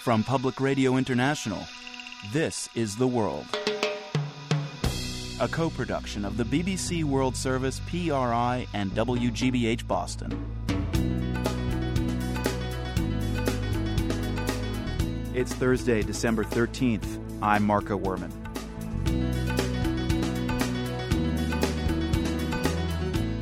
From Public Radio International, this is The World. A co production of the BBC World Service, PRI, and WGBH Boston. It's Thursday, December 13th. I'm Marco Werman.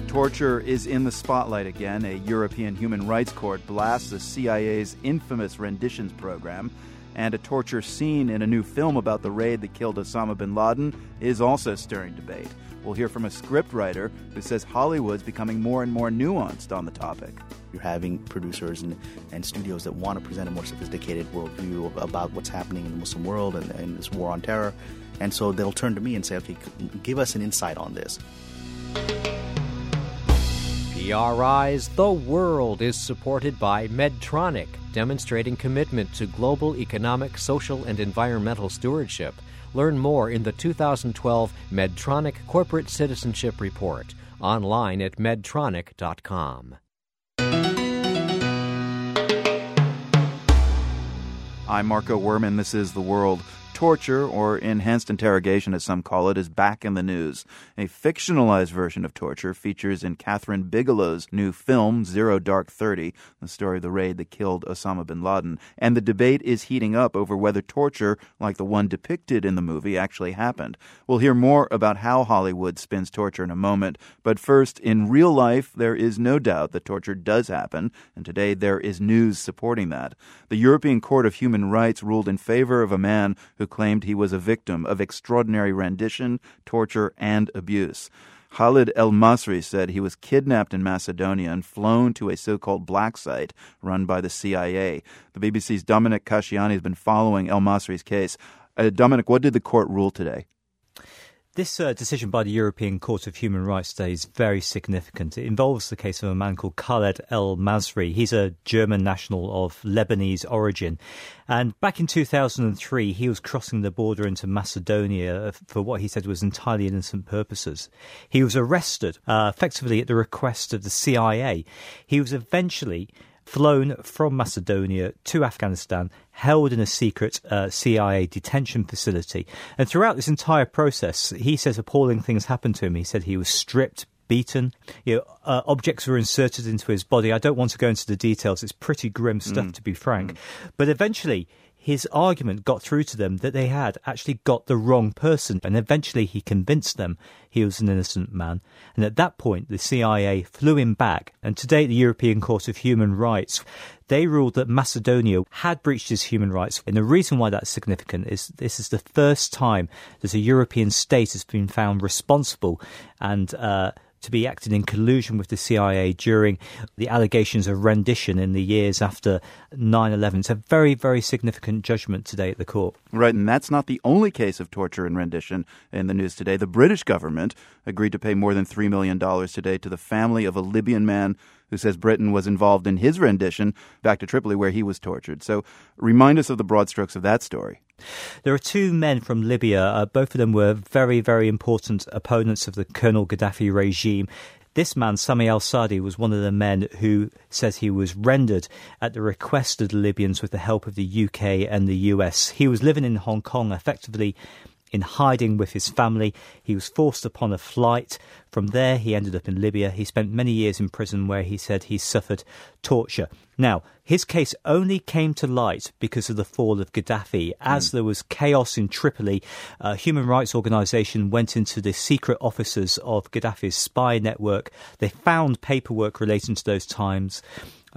Torture is in the spotlight again. A European Human Rights Court blasts the CIA's infamous renditions program, and a torture scene in a new film about the raid that killed Osama bin Laden is also stirring debate. We'll hear from a scriptwriter who says Hollywood's becoming more and more nuanced on the topic. You're having producers and, and studios that want to present a more sophisticated worldview about what's happening in the Muslim world and, and this war on terror. And so they'll turn to me and say, okay, give us an insight on this. PRI's The World is supported by Medtronic, demonstrating commitment to global economic, social, and environmental stewardship. Learn more in the 2012 Medtronic Corporate Citizenship Report, online at medtronic.com. I'm Marco Werman. This is The World. Torture, or enhanced interrogation as some call it, is back in the news. A fictionalized version of torture features in Kathryn Bigelow's new film, Zero Dark Thirty, the story of the raid that killed Osama bin Laden. And the debate is heating up over whether torture, like the one depicted in the movie, actually happened. We'll hear more about how Hollywood spins torture in a moment. But first, in real life, there is no doubt that torture does happen, and today there is news supporting that. The European Court of Human Rights ruled in favor of a man who claimed he was a victim of extraordinary rendition, torture, and abuse. Khaled El Masri said he was kidnapped in Macedonia and flown to a so called black site run by the CIA. The BBC's Dominic Casciani has been following El Masri's case. Uh, Dominic, what did the court rule today? This uh, decision by the European Court of Human Rights today is very significant. It involves the case of a man called Khaled El Masri. He's a German national of Lebanese origin. And back in 2003, he was crossing the border into Macedonia for what he said was entirely innocent purposes. He was arrested, uh, effectively at the request of the CIA. He was eventually flown from Macedonia to Afghanistan, held in a secret uh, CIA detention facility. And throughout this entire process, he says appalling things happened to him. He said he was stripped, beaten. You know, uh, objects were inserted into his body. I don't want to go into the details. It's pretty grim stuff, mm. to be frank. Mm. But eventually, his argument got through to them that they had actually got the wrong person, and eventually he convinced them he was an innocent man. And at that point, the CIA flew him back. And today, the European Court of Human Rights, they ruled that Macedonia had breached his human rights. And the reason why that's significant is this is the first time that a European state has been found responsible and uh, to be acting in collusion with the CIA during the allegations of rendition in the years after 9 11. It's a very, very significant judgment today at the court. Right, and that's not the only case of torture and rendition in the news today. The British government agreed to pay more than $3 million today to the family of a Libyan man who says Britain was involved in his rendition back to Tripoli where he was tortured. So remind us of the broad strokes of that story. There are two men from Libya. Uh, both of them were very, very important opponents of the Colonel Gaddafi regime. This man, Sami al Sadi, was one of the men who says he was rendered at the request of the Libyans with the help of the UK and the US. He was living in Hong Kong effectively in hiding with his family. He was forced upon a flight. From there, he ended up in Libya. He spent many years in prison where he said he suffered torture. Now, his case only came to light because of the fall of Gaddafi. As mm. there was chaos in Tripoli, a human rights organization went into the secret offices of Gaddafi's spy network. They found paperwork relating to those times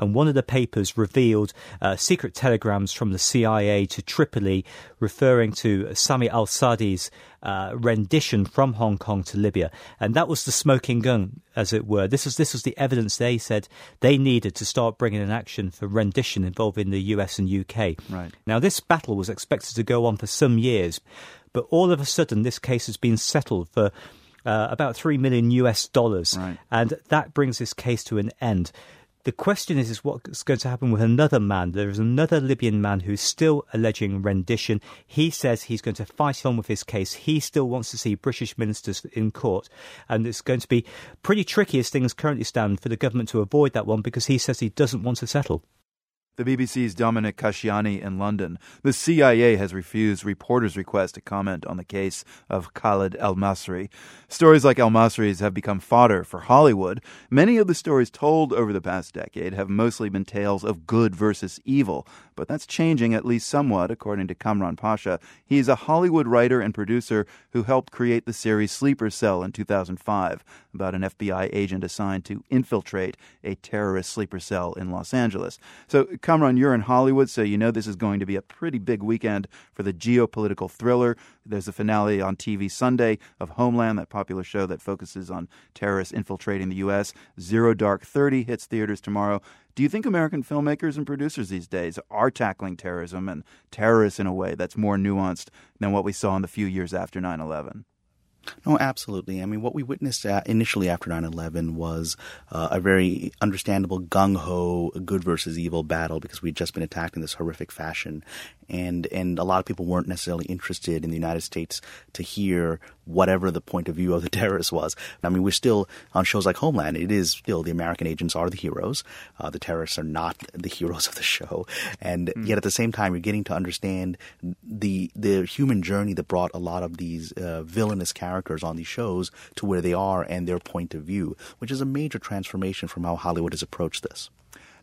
and one of the papers revealed uh, secret telegrams from the CIA to Tripoli referring to Sami al Sadi's uh, rendition from Hong Kong to Libya. And that was the smoking gun, as it were. This was, this was the evidence they said they needed to start bringing an action for rendition involving the US and UK. Right. Now, this battle was expected to go on for some years, but all of a sudden, this case has been settled for. Uh, about three million US dollars, right. and that brings this case to an end. The question is, is what's going to happen with another man? There is another Libyan man who's still alleging rendition. He says he's going to fight on with his case. He still wants to see British ministers in court. And it's going to be pretty tricky as things currently stand for the government to avoid that one because he says he doesn't want to settle. The BBC's Dominic Casciani in London. The CIA has refused reporters' requests to comment on the case of Khaled El Masri. Stories like El Masri's have become fodder for Hollywood. Many of the stories told over the past decade have mostly been tales of good versus evil, but that's changing at least somewhat, according to Kamran Pasha. He's a Hollywood writer and producer who helped create the series Sleeper Cell in 2005 about an FBI agent assigned to infiltrate a terrorist sleeper cell in Los Angeles. So, Kamran, you're in Hollywood, so you know this is going to be a pretty big weekend for the geopolitical thriller. There's a finale on TV Sunday of Homeland, that popular show that focuses on terrorists infiltrating the U.S. Zero Dark Thirty hits theaters tomorrow. Do you think American filmmakers and producers these days are tackling terrorism and terrorists in a way that's more nuanced than what we saw in the few years after 9 11? No, absolutely. I mean, what we witnessed uh, initially after 9 11 was uh, a very understandable gung ho good versus evil battle because we'd just been attacked in this horrific fashion. And, and a lot of people weren't necessarily interested in the United States to hear whatever the point of view of the terrorists was. I mean, we're still on shows like Homeland. It is still the American agents are the heroes. Uh, the terrorists are not the heroes of the show. And mm. yet at the same time, you're getting to understand the the human journey that brought a lot of these uh, villainous characters characters on these shows to where they are and their point of view, which is a major transformation from how Hollywood has approached this.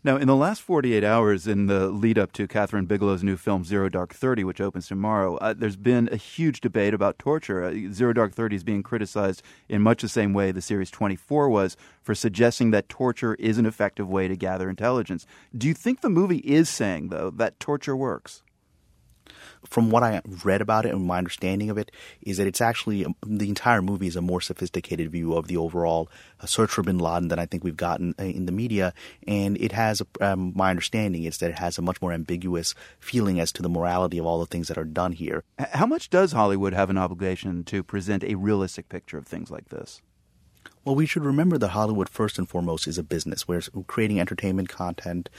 Now, in the last 48 hours, in the lead up to Kathryn Bigelow's new film Zero Dark Thirty, which opens tomorrow, uh, there's been a huge debate about torture. Uh, Zero Dark Thirty is being criticized in much the same way the series 24 was for suggesting that torture is an effective way to gather intelligence. Do you think the movie is saying, though, that torture works? From what I read about it and my understanding of it, is that it's actually the entire movie is a more sophisticated view of the overall uh, search for Bin Laden than I think we've gotten uh, in the media, and it has um, my understanding is that it has a much more ambiguous feeling as to the morality of all the things that are done here. How much does Hollywood have an obligation to present a realistic picture of things like this? Well, we should remember that Hollywood, first and foremost, is a business. We're creating entertainment content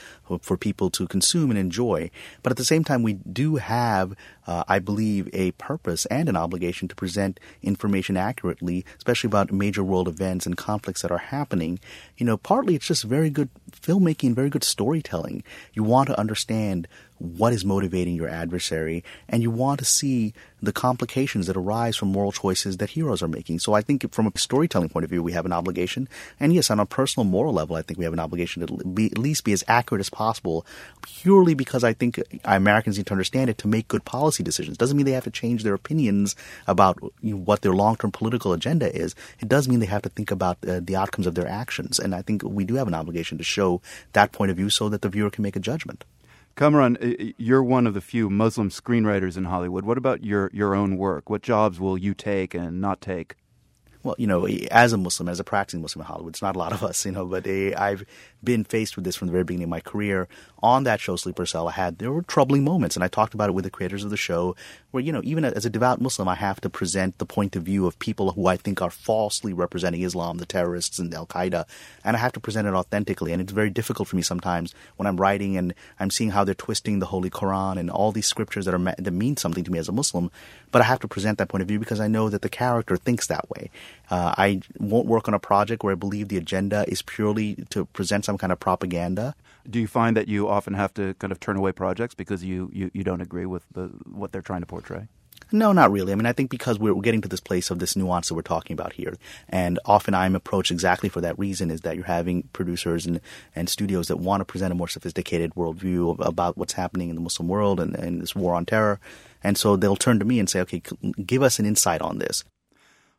for people to consume and enjoy. But at the same time, we do have, uh, I believe, a purpose and an obligation to present information accurately, especially about major world events and conflicts that are happening. You know, partly it's just very good filmmaking, very good storytelling. You want to understand what is motivating your adversary, and you want to see the complications that arise from moral choices that heroes are making. So I think from a storytelling point of view, we have an obligation. And yes, on a personal moral level, I think we have an obligation to be, at least be as accurate as possible, purely because I think Americans need to understand it to make good policy decisions. Doesn't mean they have to change their opinions about what their long-term political agenda is. It does mean they have to think about uh, the outcomes of their actions. And I think we do have an obligation to show that point of view so that the viewer can make a judgment. Kamran, you're one of the few Muslim screenwriters in Hollywood. What about your, your own work? What jobs will you take and not take? well, you know, as a Muslim, as a practicing Muslim in Hollywood, it's not a lot of us, you know, but uh, I've been faced with this from the very beginning of my career. On that show, Sleeper Cell, I had, there were troubling moments, and I talked about it with the creators of the show, where, you know, even as a devout Muslim, I have to present the point of view of people who I think are falsely representing Islam, the terrorists and Al Qaeda, and I have to present it authentically. And it's very difficult for me sometimes when I'm writing and I'm seeing how they're twisting the Holy Quran and all these scriptures that are that mean something to me as a Muslim, but I have to present that point of view because I know that the character thinks that way. Uh, I won't work on a project where I believe the agenda is purely to present some kind of propaganda. Do you find that you often have to kind of turn away projects because you, you, you don't agree with the, what they're trying to portray? No, not really. I mean, I think because we're, getting to this place of this nuance that we're talking about here, and often I'm approached exactly for that reason is that you're having producers and, and studios that want to present a more sophisticated worldview of, about what's happening in the Muslim world and, and this war on terror. And so they'll turn to me and say, okay, give us an insight on this.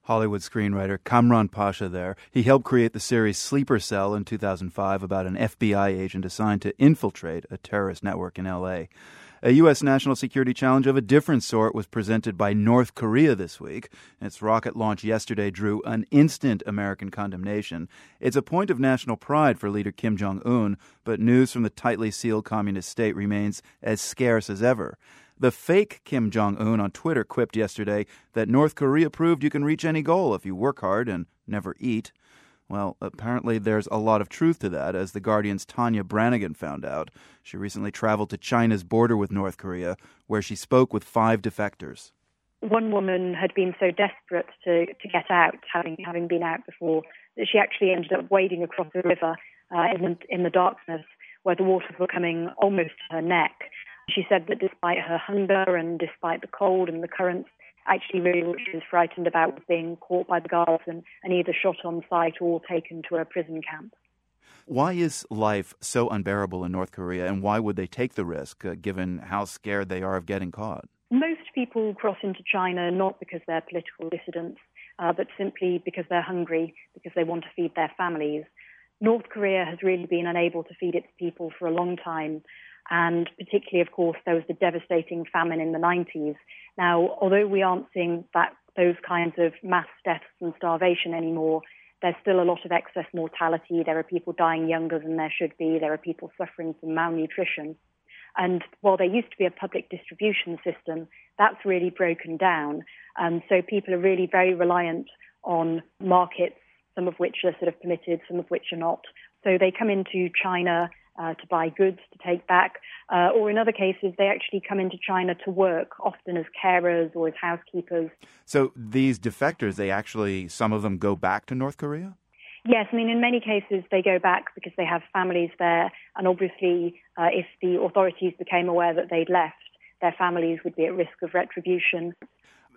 Hollywood screenwriter Kamran Pasha there. He helped create the series Sleeper Cell in 2005 about an FBI agent assigned to infiltrate a terrorist network in LA. A U.S. national security challenge of a different sort was presented by North Korea this week. Its rocket launch yesterday drew an instant American condemnation. It's a point of national pride for leader Kim Jong un, but news from the tightly sealed communist state remains as scarce as ever. The fake Kim Jong un on Twitter quipped yesterday that North Korea proved you can reach any goal if you work hard and never eat. Well, apparently there's a lot of truth to that, as The Guardian's Tania Branigan found out. She recently traveled to China's border with North Korea, where she spoke with five defectors. One woman had been so desperate to, to get out, having, having been out before, that she actually ended up wading across the river uh, in, the, in the darkness where the waters were coming almost to her neck. She said that despite her hunger and despite the cold and the currents, actually really what she was frightened about was being caught by the guards and, and either shot on sight or taken to a prison camp. Why is life so unbearable in North Korea, and why would they take the risk, uh, given how scared they are of getting caught? Most people cross into China not because they're political dissidents, uh, but simply because they're hungry, because they want to feed their families. North Korea has really been unable to feed its people for a long time. And particularly, of course, there was the devastating famine in the 90s. Now, although we aren't seeing that those kinds of mass deaths and starvation anymore, there's still a lot of excess mortality. There are people dying younger than there should be. There are people suffering from malnutrition. And while there used to be a public distribution system, that's really broken down. Um, so people are really very reliant on markets, some of which are sort of permitted, some of which are not. So they come into China uh, to buy goods to take back, uh, or in other cases, they actually come into China to work, often as carers or as housekeepers. So these defectors, they actually, some of them go back to North Korea? Yes, I mean, in many cases, they go back because they have families there, and obviously, uh, if the authorities became aware that they'd left, their families would be at risk of retribution.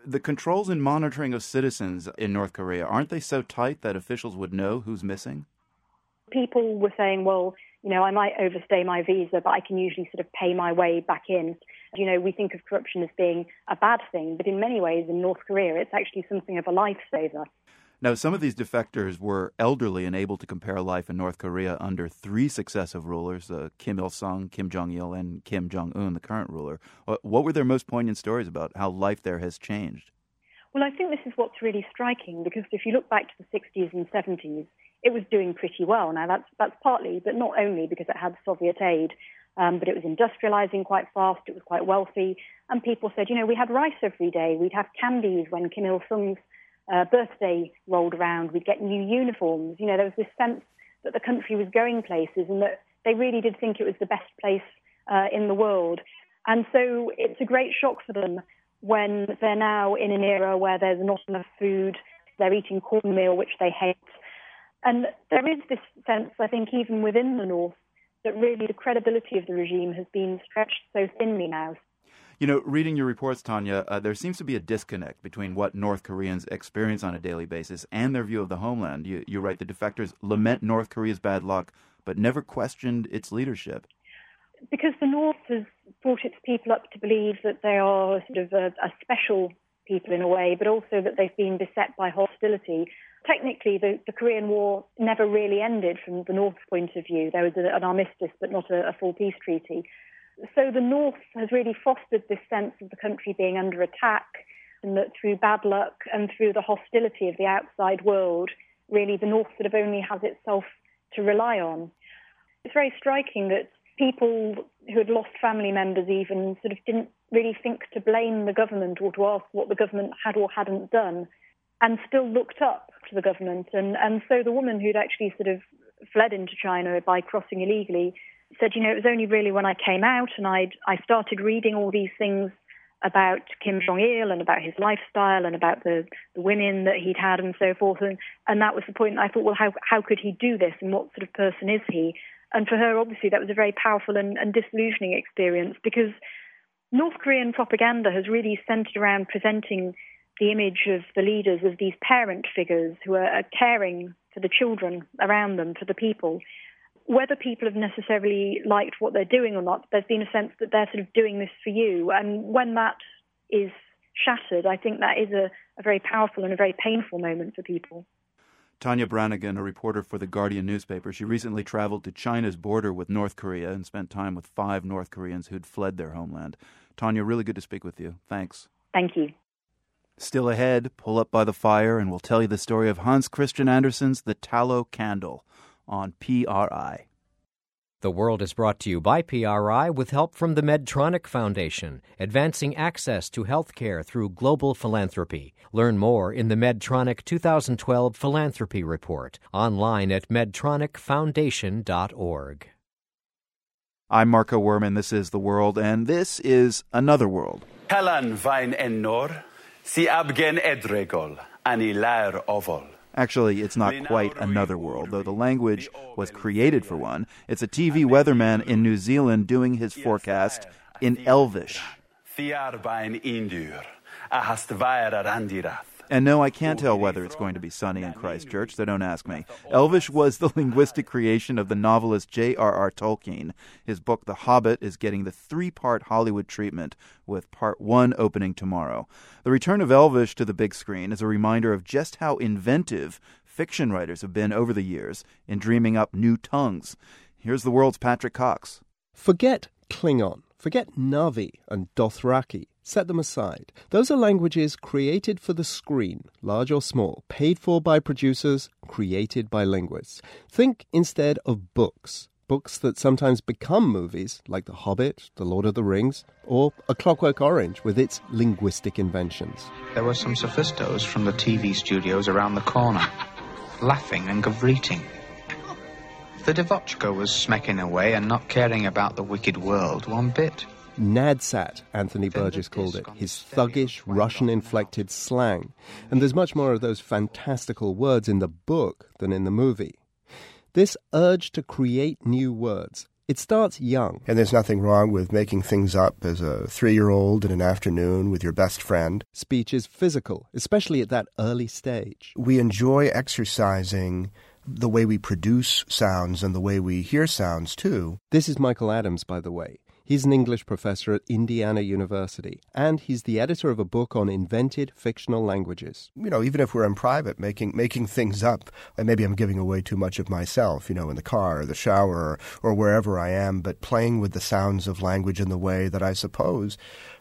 The controls and monitoring of citizens in North Korea, aren't they so tight that officials would know who's missing? People were saying, well, you know, I might overstay my visa, but I can usually sort of pay my way back in. You know, we think of corruption as being a bad thing, but in many ways in North Korea, it's actually something of a lifesaver. Now, some of these defectors were elderly and able to compare life in North Korea under three successive rulers uh, Kim Il sung, Kim Jong il, and Kim Jong un, the current ruler. Uh, what were their most poignant stories about how life there has changed? Well, I think this is what's really striking because if you look back to the 60s and 70s, it was doing pretty well. Now, that's, that's partly, but not only because it had Soviet aid, um, but it was industrializing quite fast, it was quite wealthy, and people said, you know, we had rice every day, we'd have candies when Kim Il sung's uh, birthday rolled around, we'd get new uniforms. You know, there was this sense that the country was going places and that they really did think it was the best place uh, in the world. And so it's a great shock for them when they're now in an era where there's not enough food, they're eating cornmeal, which they hate. And there is this sense, I think, even within the North, that really the credibility of the regime has been stretched so thinly now. You know, reading your reports, Tania, uh, there seems to be a disconnect between what North Koreans experience on a daily basis and their view of the homeland. You, you write the defectors lament North Korea's bad luck, but never questioned its leadership. Because the North has brought its people up to believe that they are sort of a, a special people in a way, but also that they've been beset by hostility. Technically, the, the Korean War never really ended from the North's point of view. There was a, an armistice, but not a, a full peace treaty. So the North has really fostered this sense of the country being under attack, and that through bad luck and through the hostility of the outside world, really the North sort of only has itself to rely on. It's very striking that people who had lost family members even sort of didn't really think to blame the government or to ask what the government had or hadn't done and still looked up to the government. And, and so the woman who'd actually sort of fled into China by crossing illegally said, you know, it was only really when I came out and I I started reading all these things about Kim Jong Il and about his lifestyle and about the, the women that he'd had and so forth. And, and that was the point. I thought, well, how, how could he do this and what sort of person is he? And for her, obviously, that was a very powerful and, and disillusioning experience because North Korean propaganda has really centered around presenting the image of the leaders as these parent figures who are, are caring for the children around them, for the people whether people have necessarily liked what they're doing or not, there's been a sense that they're sort of doing this for you. And when that is shattered, I think that is a, a very powerful and a very painful moment for people. Tania Branigan, a reporter for the Guardian newspaper, she recently traveled to China's border with North Korea and spent time with five North Koreans who'd fled their homeland. Tania, really good to speak with you. Thanks. Thank you. Still ahead, pull up by the fire, and we'll tell you the story of Hans Christian Andersen's The Tallow Candle on PRI. The World is brought to you by PRI with help from the Medtronic Foundation, advancing access to healthcare through global philanthropy. Learn more in the Medtronic 2012 Philanthropy Report, online at medtronicfoundation.org. I'm Marco Werman. This is The World, and this is Another World. Kalan vain ennor, si abgen edregol, ani lair ovol. Actually, it's not quite another world, though the language was created for one. It's a TV weatherman in New Zealand doing his forecast in Elvish. And no, I can't tell whether it's going to be sunny in Christchurch, so don't ask me. Elvish was the linguistic creation of the novelist J.R.R. Tolkien. His book, The Hobbit, is getting the three part Hollywood treatment, with part one opening tomorrow. The return of Elvish to the big screen is a reminder of just how inventive fiction writers have been over the years in dreaming up new tongues. Here's the world's Patrick Cox. Forget Klingon, forget Na'vi and Dothraki. Set them aside. Those are languages created for the screen, large or small, paid for by producers, created by linguists. Think instead of books. Books that sometimes become movies, like The Hobbit, The Lord of the Rings, or A Clockwork Orange with its linguistic inventions. There were some sophistos from the TV studios around the corner, laughing and govoreeting. The Devotchka was smacking away and not caring about the wicked world one bit. Nadsat, Anthony Burgess called it, his thuggish, Russian inflected slang. And there's much more of those fantastical words in the book than in the movie. This urge to create new words, it starts young. And there's nothing wrong with making things up as a three year old in an afternoon with your best friend. Speech is physical, especially at that early stage. We enjoy exercising the way we produce sounds and the way we hear sounds too. This is Michael Adams, by the way. He's an English professor at Indiana University, and he's the editor of a book on invented fictional languages. You know, even if we're in private, making making things up, and maybe I'm giving away too much of myself, you know, in the car or the shower or, or wherever I am, but playing with the sounds of language in the way that I suppose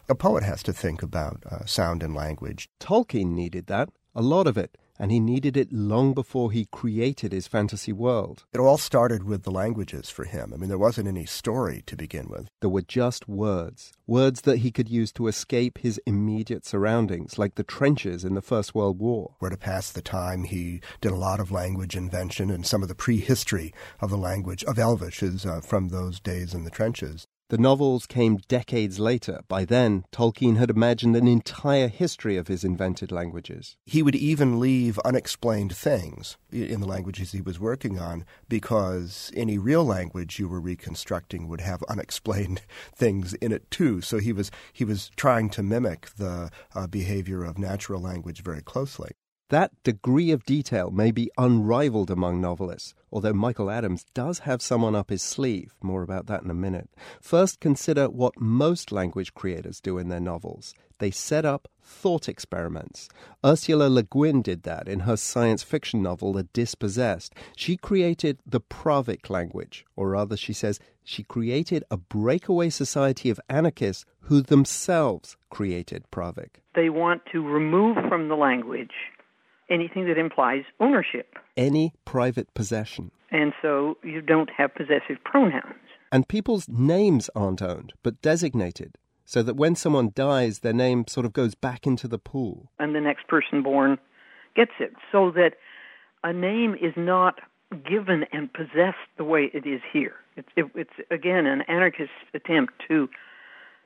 a poet has to think about uh, sound and language. Tolkien needed that, a lot of it and he needed it long before he created his fantasy world. It all started with the languages for him. I mean, there wasn't any story to begin with. There were just words, words that he could use to escape his immediate surroundings, like the trenches in the First World War. Where to pass the time, he did a lot of language invention, and some of the prehistory of the language of Elvish is uh, from those days in the trenches. The novels came decades later. By then, Tolkien had imagined an entire history of his invented languages. He would even leave unexplained things in the languages he was working on because any real language you were reconstructing would have unexplained things in it too. So he was he was trying to mimic the uh, behavior of natural language very closely. That degree of detail may be unrivaled among novelists, although Michael Adams does have someone up his sleeve. More about that in a minute. First, consider what most language creators do in their novels. They set up thought experiments. Ursula Le Guin did that in her science fiction novel, The Dispossessed. She created the Pravic language, or rather, she says, she created a breakaway society of anarchists who themselves created Pravic. They want to remove from the language anything that implies ownership. Any private possession. And so you don't have possessive pronouns. And people's names aren't owned, but designated, so that when someone dies, their name sort of goes back into the pool. And the next person born gets it, so that a name is not given and possessed the way it is here. It's, it, it's again, an anarchist attempt to,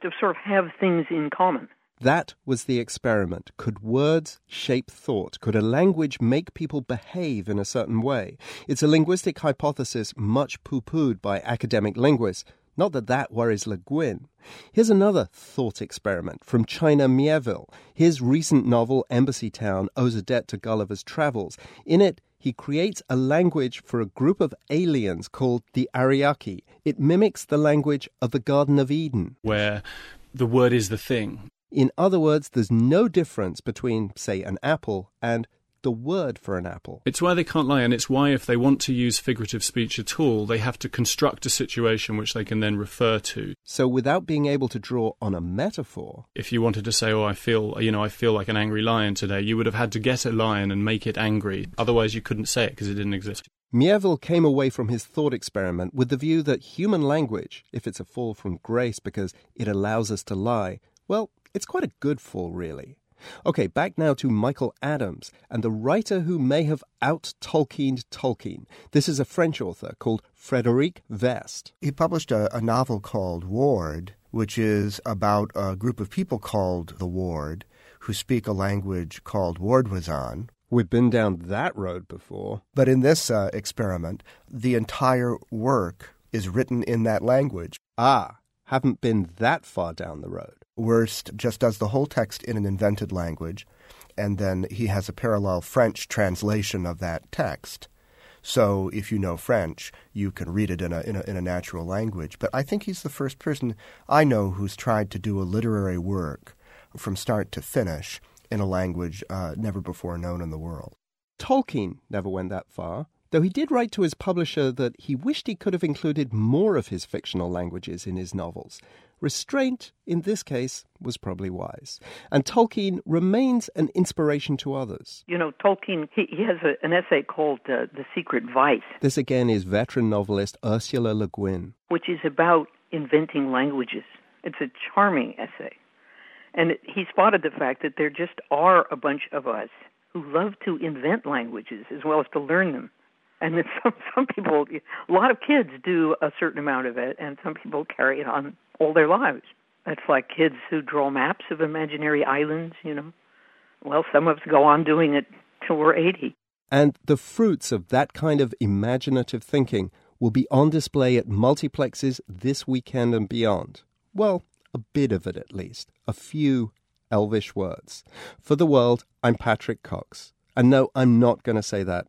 to sort of have things in common. That was the experiment. Could words shape thought? Could a language make people behave in a certain way? It's a linguistic hypothesis much poo pooed by academic linguists. Not that that worries Le Guin. Here's another thought experiment from China Miéville. His recent novel, Embassytown, owes a debt to Gulliver's Travels. In it, he creates a language for a group of aliens called the Ariekei. It mimics the language of the Garden of Eden, where the word is the thing. In other words, there's no difference between, say, an apple and the word for an apple. It's why they can't lie, and it's why, if they want to use figurative speech at all, they have to construct a situation which they can then refer to. So, without being able to draw on a metaphor, if you wanted to say, "Oh, I feel, you know, I feel like an angry lion today," you would have had to get a lion and make it angry. Otherwise, you couldn't say it because it didn't exist. Miéville came away from his thought experiment with the view that human language, if it's a fall from grace because it allows us to lie, well, it's quite a good fall, really. Okay, back now to Michael Adams and the writer who may have out Tolkiened Tolkien. This is a French author called Frederic Werst. He published a, a novel called Ward, which is about a group of people called the Ward who speak a language called Wardwesân. We've been down that road before. But in this uh, experiment, the entire work is written in that language. Ah, haven't been that far down the road. Werst just does the whole text in an invented language, and then he has a parallel French translation of that text. So if you know French, you can read it in a, in a, in a natural language. But I think he's the first person I know who's tried to do a literary work from start to finish in a language uh, never before known in the world. Tolkien never went that far, though he did write to his publisher that he wished he could have included more of his fictional languages in his novels. Restraint, in this case, was probably wise. And Tolkien remains an inspiration to others. You know, Tolkien, he, he has a, an essay called uh, The Secret Vice. This again is veteran novelist Ursula Le Guin. Which is about inventing languages. It's a charming essay. And he spotted the fact that there just are a bunch of us who love to invent languages as well as to learn them. And then some some people, a lot of kids do a certain amount of it, and some people carry it on all their lives. It's like kids who draw maps of imaginary islands, you know. Well, some of us go on doing it till we're 80. And the fruits of that kind of imaginative thinking will be on display at multiplexes this weekend and beyond. Well, a bit of it at least, a few elvish words. For the world, I'm Patrick Cox. And no, I'm not going to say that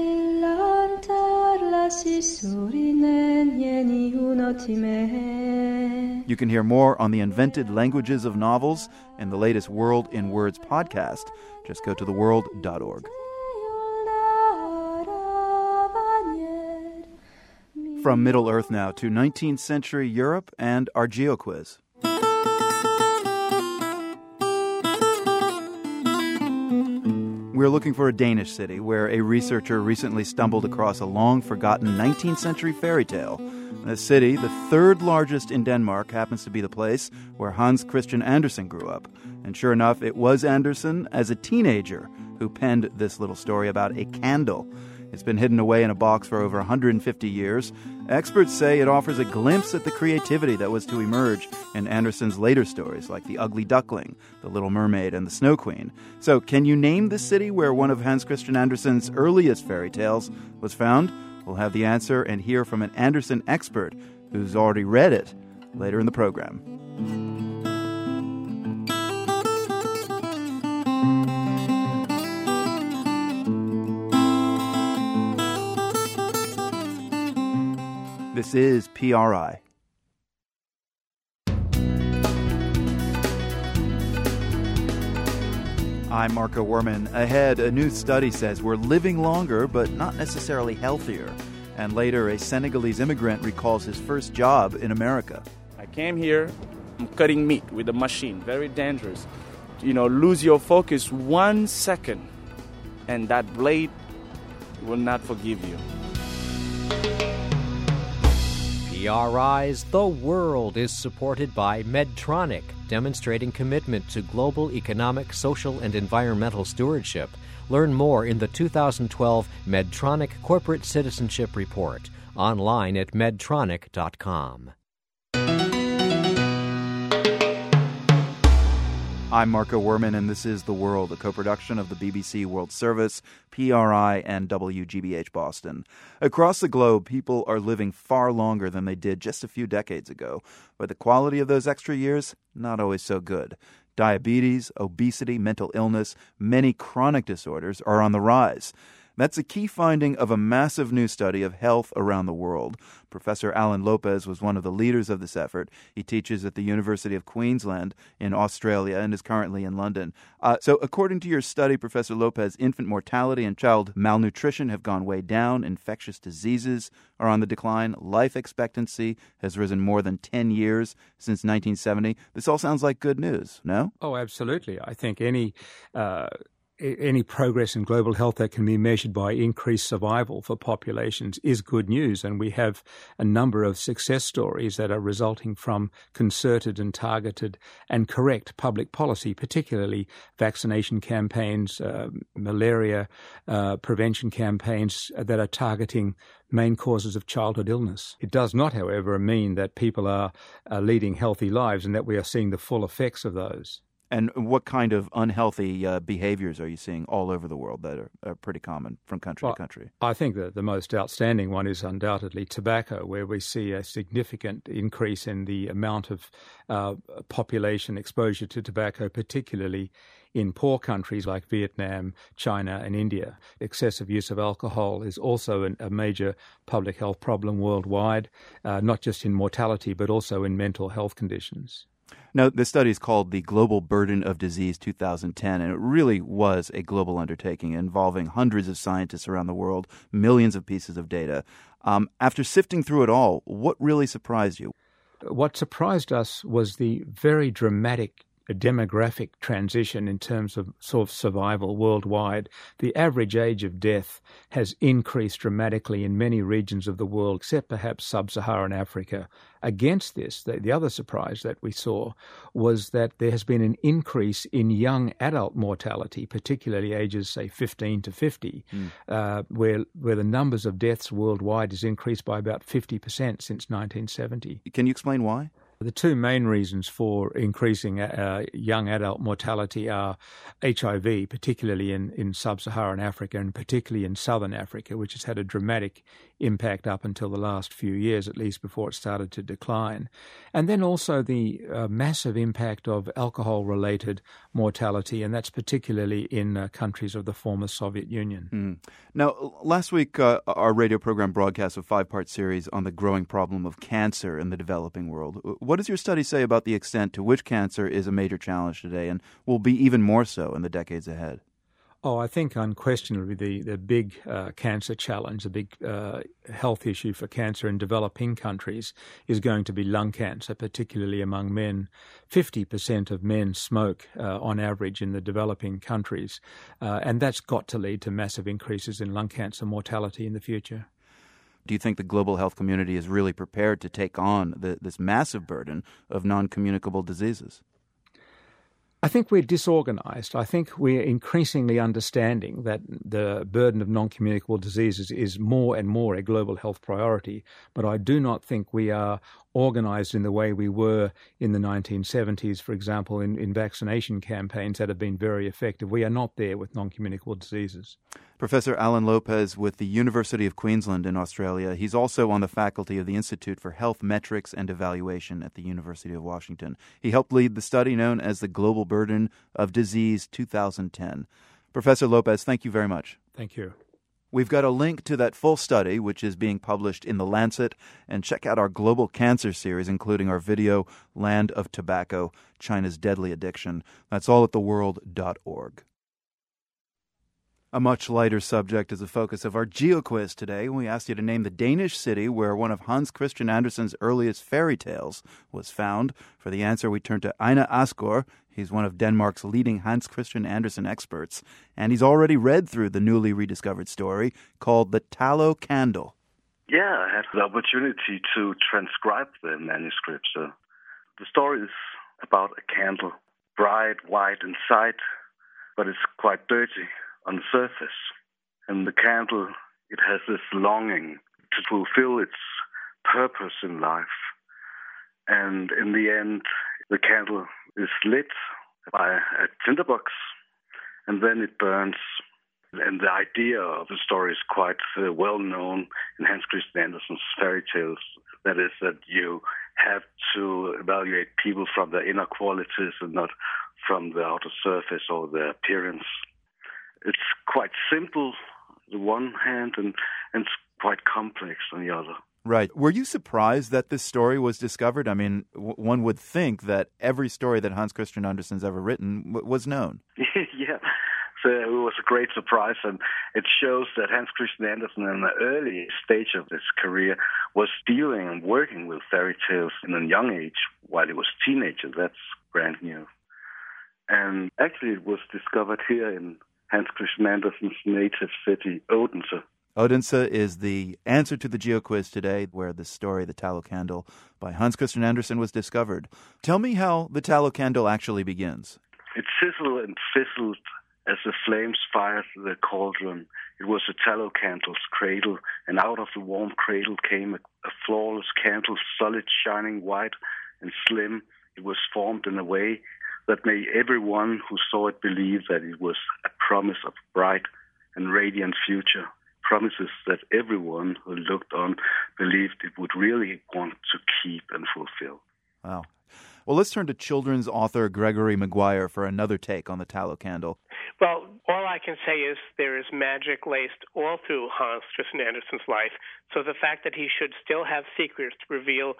You can hear more on the invented languages of novels in the latest World in Words podcast. Just go to theworld.org. From Middle Earth now to 19th century Europe and our GeoQuiz. We're looking for a Danish city where a researcher recently stumbled across a long forgotten 19th century fairy tale. The city, the third largest in Denmark, happens to be the place where Hans Christian Andersen grew up. And sure enough, it was Andersen as a teenager who penned this little story about a candle. It's been hidden away in a box for over 150 years. Experts say it offers a glimpse at the creativity that was to emerge in Andersen's later stories, like The Ugly Duckling, The Little Mermaid, and The Snow Queen. So, can you name the city where one of Hans Christian Andersen's earliest fairy tales was found? We'll have the answer and hear from an Andersen expert who's already read it later in the program. This is PRI. I'm Marco Werman. Ahead, a new study says we're living longer, but not necessarily healthier. And later, a Senegalese immigrant recalls his first job in America. I came here, I'm cutting meat with a machine, very dangerous. You know, lose your focus one second, and that blade will not forgive you. PRI's The World is supported by Medtronic, demonstrating commitment to global economic, social, and environmental stewardship. Learn more in the 2012 Medtronic Corporate Citizenship Report, online at medtronic.com. I'm Marco Werman, and this is The World, a co production of the BBC World Service, PRI, and WGBH Boston. Across the globe, people are living far longer than they did just a few decades ago, but the quality of those extra years, not always so good. Diabetes, obesity, mental illness, many chronic disorders are on the rise. That's a key finding of a massive new study of health around the world. Professor Alan Lopez was one of the leaders of this effort. He teaches at the University of Queensland in Australia and is currently in London. Uh, so, according to your study, Professor Lopez, infant mortality and child malnutrition have gone way down. Infectious diseases are on the decline. Life expectancy has risen more than 10 years since 1970. This all sounds like good news, no? Oh, absolutely. I think any. Uh any progress in global health that can be measured by increased survival for populations is good news. And we have a number of success stories that are resulting from concerted and targeted and correct public policy, particularly vaccination campaigns, uh, malaria uh, prevention campaigns that are targeting main causes of childhood illness. It does not, however, mean that people are, are leading healthy lives and that we are seeing the full effects of those. And what kind of unhealthy uh, behaviors are you seeing all over the world that are, are pretty common from country well, to country? I think that the most outstanding one is undoubtedly tobacco, where we see a significant increase in the amount of uh, population exposure to tobacco, particularly in poor countries like Vietnam, China, and India. Excessive use of alcohol is also an, a major public health problem worldwide, uh, not just in mortality, but also in mental health conditions. Now, this study is called the Global Burden of Disease 2010, and it really was a global undertaking involving hundreds of scientists around the world, millions of pieces of data. Um, after sifting through it all, what really surprised you? What surprised us was the very dramatic a demographic transition in terms of sort of survival worldwide. The average age of death has increased dramatically in many regions of the world, except perhaps sub-Saharan Africa. Against this, the, the other surprise that we saw was that there has been an increase in young adult mortality, particularly ages say 15 to 50, mm. uh, where where the numbers of deaths worldwide has increased by about 50% since 1970. Can you explain why? The two main reasons for increasing uh, young adult mortality are HIV, particularly in, in sub Saharan Africa and particularly in southern Africa, which has had a dramatic impact up until the last few years, at least before it started to decline. And then also the uh, massive impact of alcohol related mortality, and that's particularly in uh, countries of the former Soviet Union. Mm. Now, last week, uh, our radio program broadcast a five part series on the growing problem of cancer in the developing world. What does your study say about the extent to which cancer is a major challenge today and will be even more so in the decades ahead? Oh, I think unquestionably the, the big uh, cancer challenge, the big uh, health issue for cancer in developing countries is going to be lung cancer, particularly among men. 50% of men smoke uh, on average in the developing countries, uh, and that's got to lead to massive increases in lung cancer mortality in the future. Do you think the global health community is really prepared to take on the, this massive burden of non communicable diseases? I think we're disorganized. I think we're increasingly understanding that the burden of non communicable diseases is more and more a global health priority, but I do not think we are organized in the way we were in the 1970s, for example, in, in vaccination campaigns that have been very effective. We are not there with non communicable diseases. Professor Alan Lopez with the University of Queensland in Australia. He's also on the faculty of the Institute for Health Metrics and Evaluation at the University of Washington. He helped lead the study known as the Global Burden of Disease 2010. Professor Lopez, thank you very much. Thank you. We've got a link to that full study, which is being published in The Lancet, and check out our global cancer series, including our video, Land of Tobacco China's Deadly Addiction. That's all at theworld.org. A much lighter subject is the focus of our Geo Quiz today. We asked you to name the Danish city where one of Hans Christian Andersen's earliest fairy tales was found. For the answer, we turned to Ejnar Askgaard, He's one of Denmark's leading Hans Christian Andersen experts, and he's already read through the newly rediscovered story called The Tallow Candle. Yeah, I had the opportunity to transcribe the manuscript. So the story is about a candle, bright white inside, but it's quite dirty on the surface. And the candle, it has this longing to fulfill its purpose in life. And in the end, the candle is lit by a tinderbox, and then it burns. And the idea of the story is quite uh, well known in Hans Christian Andersen's fairy tales. That is, that you have to evaluate people from their inner qualities and not from the outer surface or their appearance. It's quite simple on the one hand, and, and it's quite complex on the other. Right. Were you surprised that this story was discovered? I mean, w- one would think that every story that Hans Christian Andersen's ever written w- was known. yeah. So it was a great surprise, and it shows that Hans Christian Andersen, in the early stage of his career, was dealing and working with fairy tales in a young age while he was a teenager. That's brand new. And actually, it was discovered here in Hans Christian Andersen's native city, Odense. Odense is the answer to the Geo quiz today, where the story, The Tallow Candle, by Hans Christian Andersen was discovered. Tell me how The Tallow Candle actually begins. It sizzled and fizzled as the flames fired the cauldron. It was a tallow candle's cradle, and out of the warm cradle came a, a flawless candle, solid, shining white and slim. It was formed in a way that made everyone who saw it believe that it was a promise of a bright and radiant future promises that everyone who looked on believed it would really want to keep and fulfill. Wow. Well, let's turn to children's author Gregory Maguire for another take on the tallow candle. Well, all I can say is there is magic laced all through Hans Christian Andersen's life. So the fact that he should still have secrets to reveal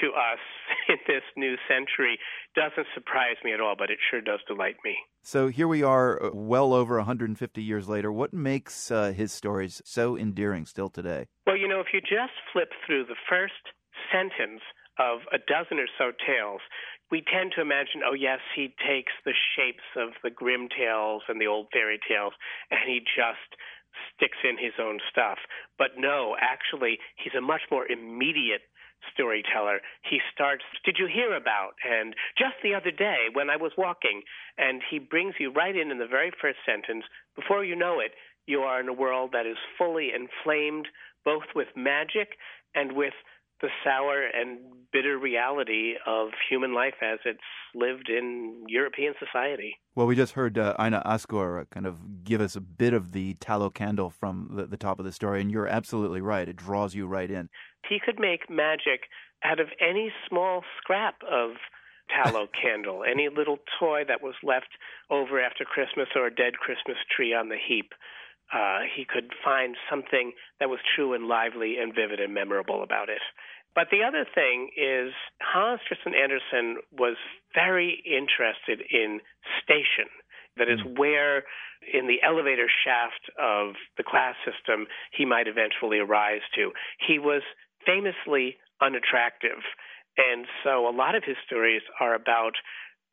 to us in this new century doesn't surprise me at all, but it sure does delight me. So here we are, uh, well over 150 years later. What makes uh, his stories so endearing still today? Well, you know, if you just flip through the first sentence of a dozen or so tales, we tend to imagine, oh, yes, he takes the shapes of the grim tales and the old fairy tales and he just sticks in his own stuff. But no, actually, he's a much more immediate storyteller. He starts, Did you hear about? And just the other day when I was walking, and he brings you right in in the very first sentence. Before you know it, you are in a world that is fully inflamed both with magic and with the sour and bitter reality of human life as it's lived in European society. Well, we just heard uh, Ejnar Askgaard kind of give us a bit of the tallow candle from the, the top of the story, and you're absolutely right. It draws you right in. He could make magic out of any small scrap of tallow candle, any little toy that was left over after Christmas or a dead Christmas tree on the heap. Uh, he could find something that was true and lively and vivid and memorable about it. But the other thing is, Hans Christian Andersen was very interested in station. That is hmm. where, in the elevator shaft of the class system, he might eventually arise to. He was famously unattractive. And so a lot of his stories are about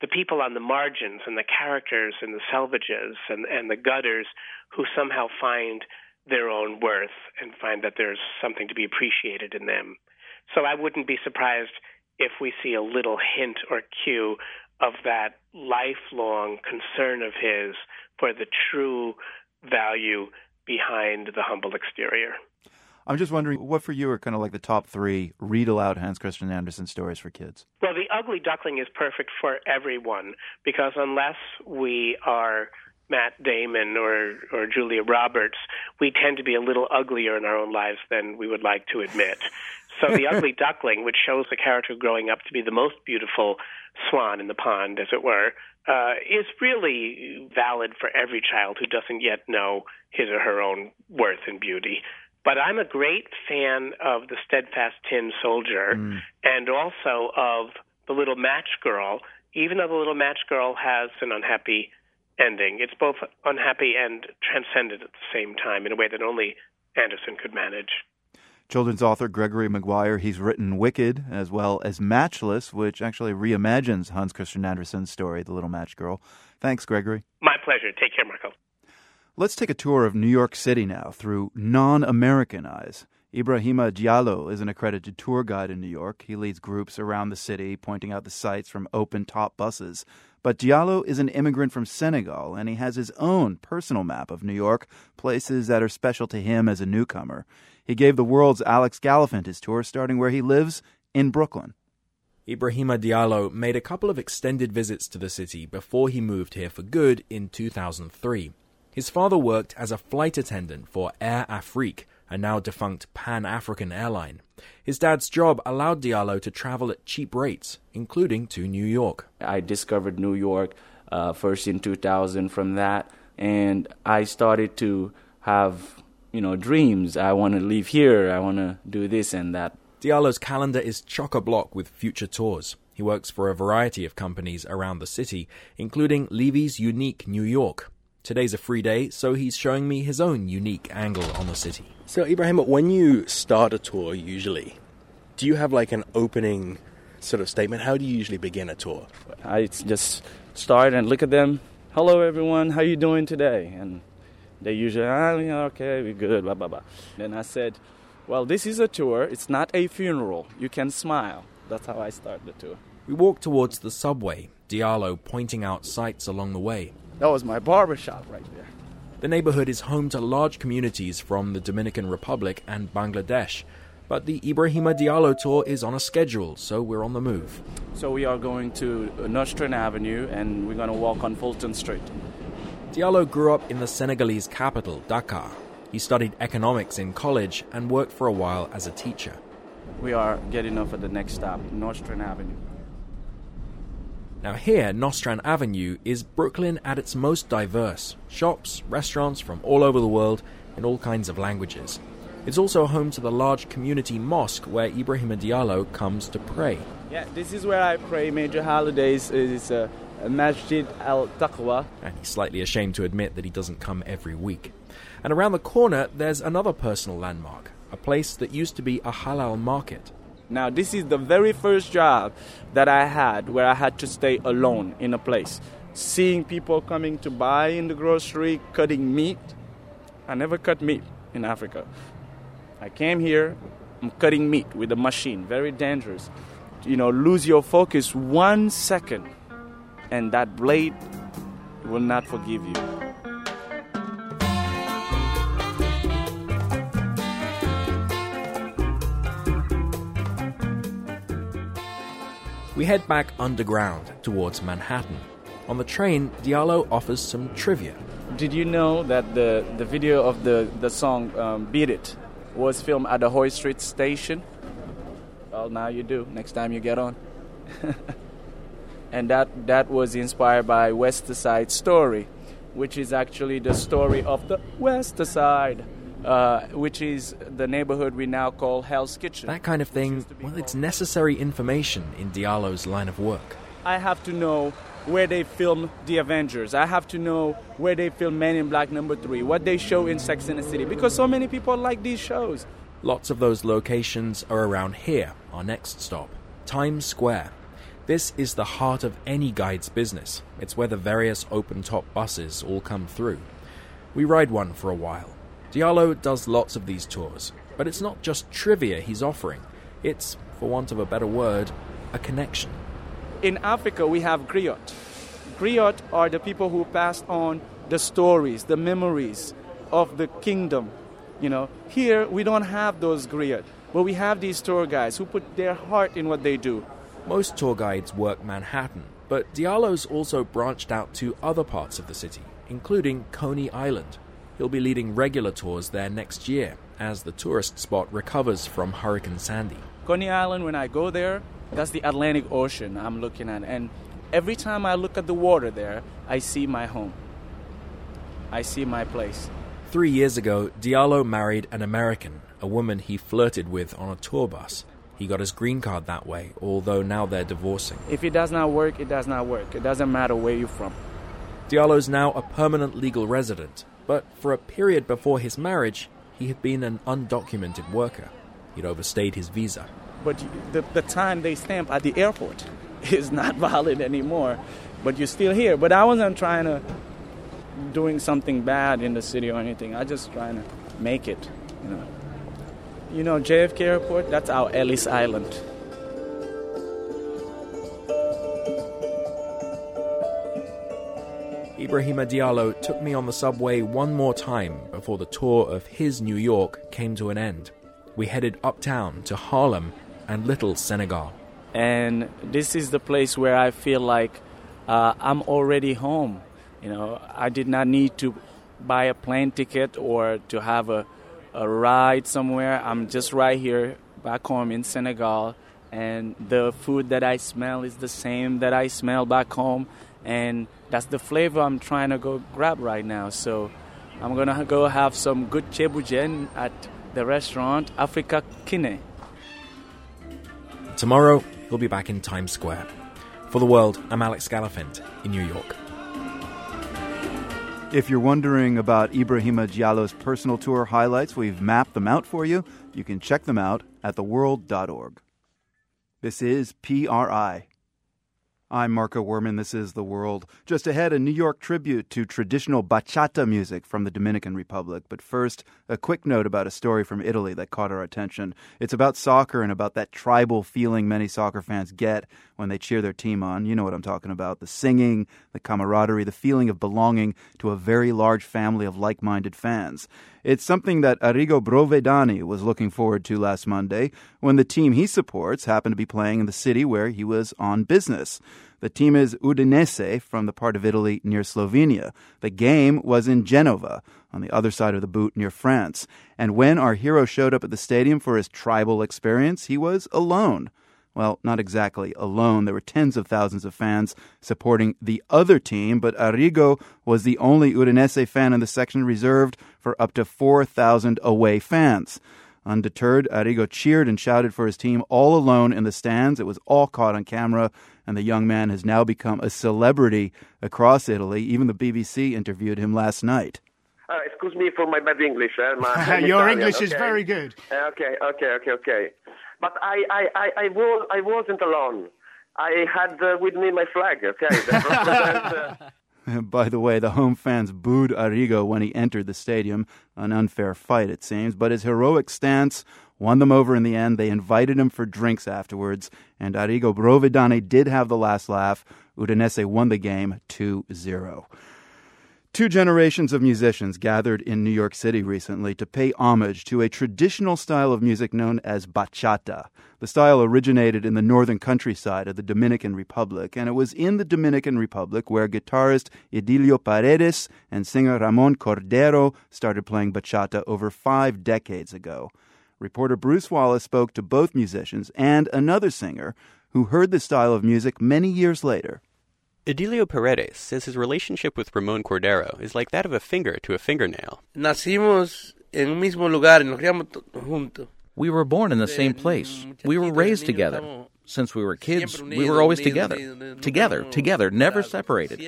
the people on the margins and the characters and the selvages and, and the gutters who somehow find their own worth and find that there's something to be appreciated in them. So I wouldn't be surprised if we see a little hint or cue of that lifelong concern of his for the true value behind the humble exterior. I'm just wondering what for you are kind of like the top three read aloud Hans Christian Andersen stories for kids? Well, The Ugly Duckling is perfect for everyone because unless we are Matt Damon or, or Julia Roberts, we tend to be a little uglier in our own lives than we would like to admit. So the ugly duckling, which shows the character growing up to be the most beautiful swan in the pond, as it were, uh, is really valid for every child who doesn't yet know his or her own worth and beauty. But I'm a great fan of the steadfast tin soldier mm. and also of the little match girl, even though the little match girl has an unhappy ending. It's both unhappy and transcendent at the same time in a way that only Andersen could manage. Children's author Gregory Maguire, he's written Wicked as well as Matchless, which actually reimagines Hans Christian Andersen's story, The Little Match Girl. Thanks, Gregory. My pleasure. Take care, Marco. Let's take a tour of New York City now through non American eyes. Ibrahima Diallo is an accredited tour guide in New York. He leads groups around the city, pointing out the sights from open top buses. But Diallo is an immigrant from Senegal, and he has his own personal map of New York, places that are special to him as a newcomer. He gave the world's Alex Gallafent his tour, starting where he lives in Brooklyn. Ibrahima Diallo made a couple of extended visits to the city before he moved here for good in 2003. His father worked as a flight attendant for Air Afrique, a now defunct Pan African airline. His dad's job allowed Diallo to travel at cheap rates, including to New York. I discovered New York uh, first in 2000 from that, and I started to have you know, dreams. I want to live here. I want to do this and that. Diallo's calendar is chock a block with future tours. He works for a variety of companies around the city, including Levy's Unique New York. Today's a free day, so he's showing me his own unique angle on the city. So, Ibrahim, when you start a tour, usually, do you have like an opening sort of statement? How do you usually begin a tour? I just start and look at them, hello everyone, how are you doing today? And they usually, ah, yeah, okay, we're good, blah, blah, blah. Then I said, well, this is a tour. It's not a funeral. You can smile. That's how I start the tour. We walk towards the subway, Diallo pointing out sights along the way. That was my barber shop right there. The neighborhood is home to large communities from the Dominican Republic and Bangladesh. But the Ibrahima Diallo tour is on a schedule, so we're on the move. So we are going to Nostrand Avenue and we're going to walk on Fulton Street. Diallo grew up in the Senegalese capital, Dakar. He studied economics in college and worked for a while as a teacher. We are getting off at the next stop, Nostrand Avenue. Now, here, Nostrand Avenue is Brooklyn at its most diverse shops, restaurants from all over the world in all kinds of languages. It's also home to the large community mosque where Ibrahim Diallo comes to pray. Yeah, this is where I pray major holidays. It's a, uh, a Masjid al Taqwa. And he's slightly ashamed to admit that he doesn't come every week. And around the corner, there's another personal landmark, a place that used to be a halal market. Now, this is the very first job that I had where I had to stay alone in a place. Seeing people coming to buy in the grocery, cutting meat. I never cut meat in Africa. I came here, I'm cutting meat with a machine, very dangerous. You know, lose your focus one second, and that blade will not forgive you. We head back underground towards Manhattan. On the train, Diallo offers some trivia. Did you know that the, the video of the, the song um, Beat It was filmed at the Hoyt Street station? Well, now you do, next time you get on. and that, that was inspired by West Side Story, which is actually the story of the West Side. Uh, which is the neighborhood we now call Hell's Kitchen. That kind of thing, well, it's necessary information in Diallo's line of work. I have to know where they filmed The Avengers. I have to know where they filmed Men in Black number 3, what they show in Sex and the City, because so many people like these shows. Lots of those locations are around here, our next stop, Times Square. This is the heart of any guide's business. It's where the various open top buses all come through. We ride one for a while. Diallo does lots of these tours, but it's not just trivia he's offering. It's, for want of a better word, a connection. In Africa, we have griot. Griot are the people who pass on the stories, the memories of the kingdom. You know, here we don't have those griot, but we have these tour guides who put their heart in what they do. Most tour guides work Manhattan, but Diallo's also branched out to other parts of the city, including Coney Island. He'll be leading regular tours there next year as the tourist spot recovers from Hurricane Sandy. Coney Island, when I go there, that's the Atlantic Ocean I'm looking at. And every time I look at the water there, I see my home. I see my place. Three years ago, Diallo married an American, a woman he flirted with on a tour bus. He got his green card that way, although now they're divorcing. If it does not work, it does not work. It doesn't matter where you're from. Diallo's now a permanent legal resident, but for a period before his marriage, he had been an undocumented worker. He'd overstayed his visa. But the, the time they stamp at the airport is not valid anymore. But you're still here. But I wasn't trying to doing something bad in the city or anything. I just trying to make it, you know. You know, JFK Airport, that's our Ellis Island. Ibrahima Diallo took me on the subway one more time before the tour of his New York came to an end. We headed uptown to Harlem and Little Senegal. And this is the place where I feel like uh, I'm already home. You know, I did not need to buy a plane ticket or to have a, a ride somewhere. I'm just right here back home in Senegal. And the food that I smell is the same that I smell back home. And that's the flavor I'm trying to go grab right now. So I'm going to go have some good ceebu at the restaurant Africa Kine. Tomorrow, we'll be back in Times Square. For the world, I'm Alex Gallafent in New York. If you're wondering about Ibrahima Diallo's personal tour highlights, we've mapped them out for you. You can check them out at theworld.org. This is PRI. I'm Marco Werman. This is The World. Just ahead, a New York tribute to traditional bachata music from the Dominican Republic. But first, a quick note about a story from Italy that caught our attention. It's about soccer and about that tribal feeling many soccer fans get when they cheer their team on. You know what I'm talking about the singing, the camaraderie, the feeling of belonging to a very large family of like minded fans. It's something that Arrigo Brovedani was looking forward to last Monday when the team he supports happened to be playing in the city where he was on business. The team is Udinese from the part of Italy near Slovenia. The game was in Genova, on the other side of the boot near France. And when our hero showed up at the stadium for his tribal experience, he was alone. Well, not exactly alone. There were tens of thousands of fans supporting the other team, but Arrigo was the only Udinese fan in the section reserved for up to 4,000 away fans. Undeterred, Arrigo cheered and shouted for his team all alone in the stands. It was all caught on camera, and the young man has now become a celebrity across Italy. Even the BBC interviewed him last night. Uh, excuse me for my bad English. Uh, my Your Italian, English is very good. Okay, okay, okay, okay. But I, I, I, I, was, I wasn't alone. I had uh, with me my flag. Okay. Uh, By the way, the home fans booed Arrigo when he entered the stadium. An unfair fight, it seems, but his heroic stance won them over in the end. They invited him for drinks afterwards, and Arrigo Brovedani did have the last laugh. Udinese won the game 2 0. Two generations of musicians gathered in New York City recently to pay homage to a traditional style of music known as bachata. The style originated in the northern countryside of the Dominican Republic, and it was in the Dominican Republic where guitarist Edilio Paredes and singer Ramon Cordero started playing bachata over five decades ago. Reporter Bruce Wallace spoke to both musicians and another singer who heard the style of music many years later. Edilio Paredes says his relationship with Ramon Cordero is like that of a finger to a fingernail. Nacimos en un mismo lugar nos criamos juntos. We were born in the same place. We were raised together. Since we were kids, we were always together. Together, together, never separated.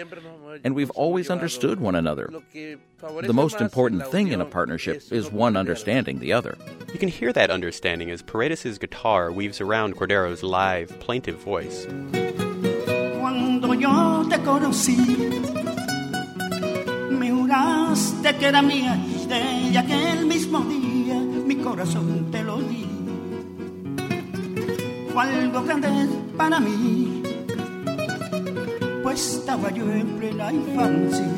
And we've always understood one another. The most important thing in a partnership is one understanding the other. You can hear that understanding as Paredes' guitar weaves around Cordero's live, plaintive voice. Cuando yo te conocí, me juraste que era mía y aquel mismo día mi corazón te lo di. Fue algo grande para mí, pues estaba yo en plena infancia.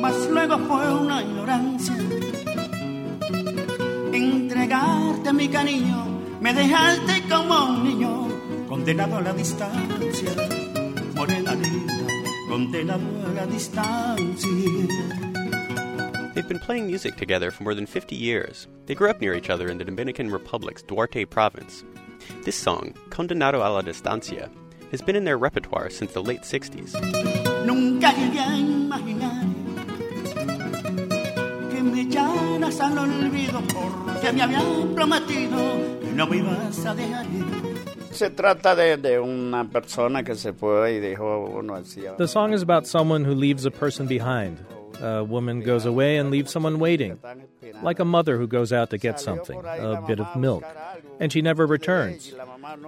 Mas luego fue una ignorancia entregarte mi cariño, me dejaste como un niño condenado a la distancia, morena linda, condenado a la distancia. They've been playing music together for more than 50 years. They grew up near each other in the Dominican Republic's Duarte province. This song, Condenado a la Distancia, has been in their repertoire since the late 60s. Nunca llegué a imaginar que me echaras al olvido porque me prometido que no me ibas a dejar ir. Se trata de, de una persona que se fue y dejó uno así. The song is about someone who leaves a person behind. A woman goes away and leaves someone waiting, like a mother who goes out to get something, a bit of milk, and she never returns.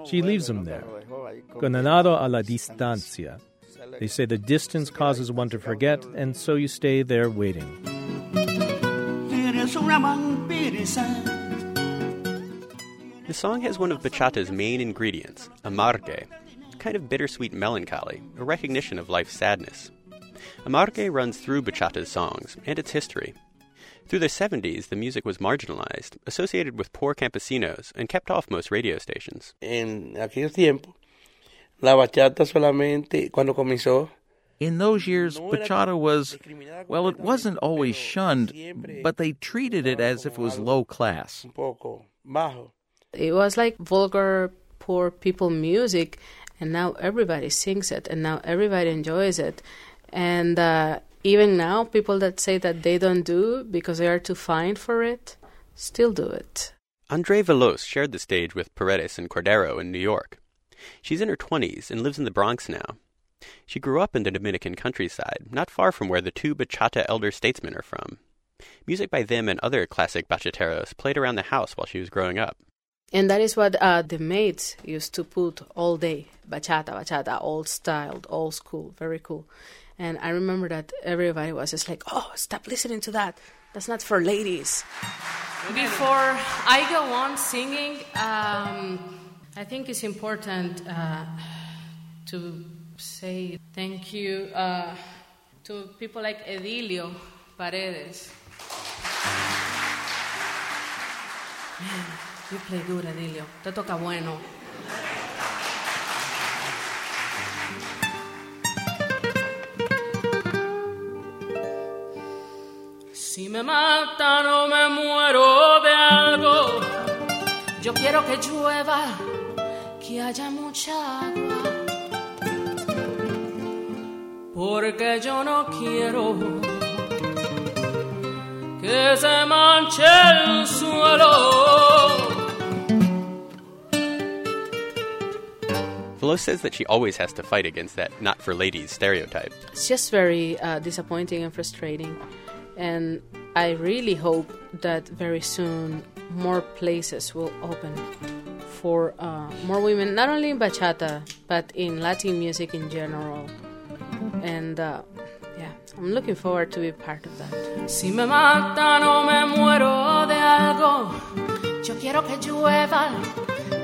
She leaves him there. Condenado a la distancia. They say the distance causes one to forget, and so you stay there waiting. Eres una vampiresa. The song has one of bachata's main ingredients, amargue, a kind of bittersweet melancholy, a recognition of life's sadness. Amargue runs through bachata's songs and its history. Through the 70s, the music was marginalized, associated with poor campesinos, and kept off most radio stations. En aquellos tiempos, la bachata solamente, cuando comenzó, In those years, bachata was, well, it wasn't always shunned, but they treated it as if it was low class. It was like vulgar, poor people music, and now everybody sings it, and now everybody enjoys it. And uh, even now, people that say that they don't do because they are too fine for it, still do it. Andre Veloz shared the stage with Paredes and Cordero in New York. She's in her 20s and lives in the Bronx now. She grew up in the Dominican countryside, not far from where the two bachata elder statesmen are from. Music by them and other classic bachateros played around the house while she was growing up. And that is what uh, the maids used to put all day bachata, bachata, old styled, old school, very cool. And I remember that everybody was just like, oh, stop listening to that. That's not for ladies. Before I go on singing, um, I think it's important uh, to say thank you uh, to people like Edilio Paredes. Man, you play good, Edilio. Te toca bueno. Si me matan o me muero de algo, yo quiero que llueva, que haya mucha agua. Porque yo no quiero que se manche el suelo. Veloz says that she always has to fight against that not for ladies stereotype. It's just very uh, disappointing and frustrating. And I really hope that very soon more places will open for uh, more women, not only in bachata, but in Latin music in general. And uh, yeah, I'm looking forward to be part of that. Si me matan o me muero de algo, yo quiero que llueva,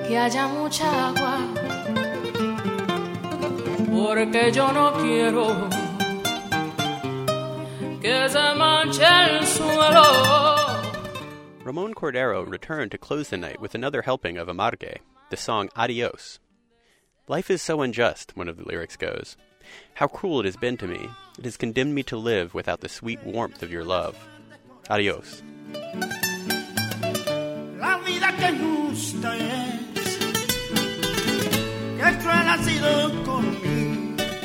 que haya mucha agua. Porque yo no quiero que se manche el suelo. Ramon Cordero returned to close the night with another helping of Amargue, the song Adios. Life is so unjust, one of the lyrics goes. How cruel it has been to me. It has condemned me to live without the sweet warmth of your love. Adios. La vida que justa es, que cruel ha sido conmigo.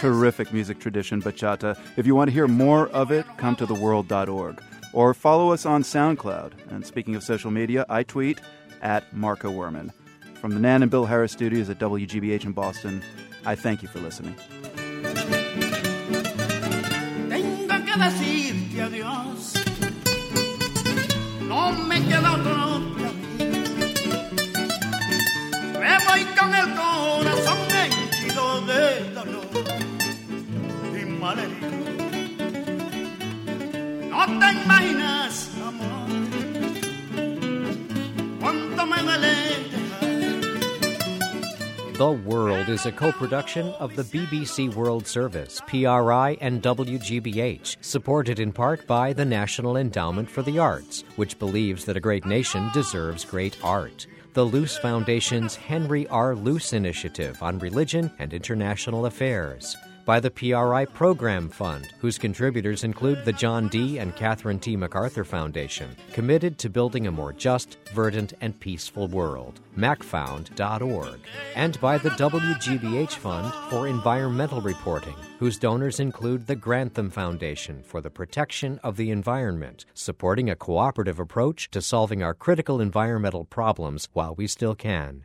Terrific music tradition, bachata. If you want to hear more of it, come to theworld.org or follow us on SoundCloud. And speaking of social media, I tweet at Marco Werman. From the Nan and Bill Harris studios at WGBH in Boston, I thank you for listening. Tengo que decirte adiós. No me queda otro para. Me voy con el corazón No te imaginas, amor, cuánto me duele The World is a co production of the BBC World Service, PRI, and WGBH, supported in part by the National Endowment for the Arts, which believes that a great nation deserves great art. The Luce Foundation's Henry R. Luce Initiative on Religion and International Affairs. By the PRI Program Fund, whose contributors include the John D. and Catherine T. MacArthur Foundation, committed to building a more just, verdant, and peaceful world. MacFound.org. And by the WGBH Fund for Environmental Reporting, whose donors include the Grantham Foundation for the Protection of the Environment, supporting a cooperative approach to solving our critical environmental problems while we still can.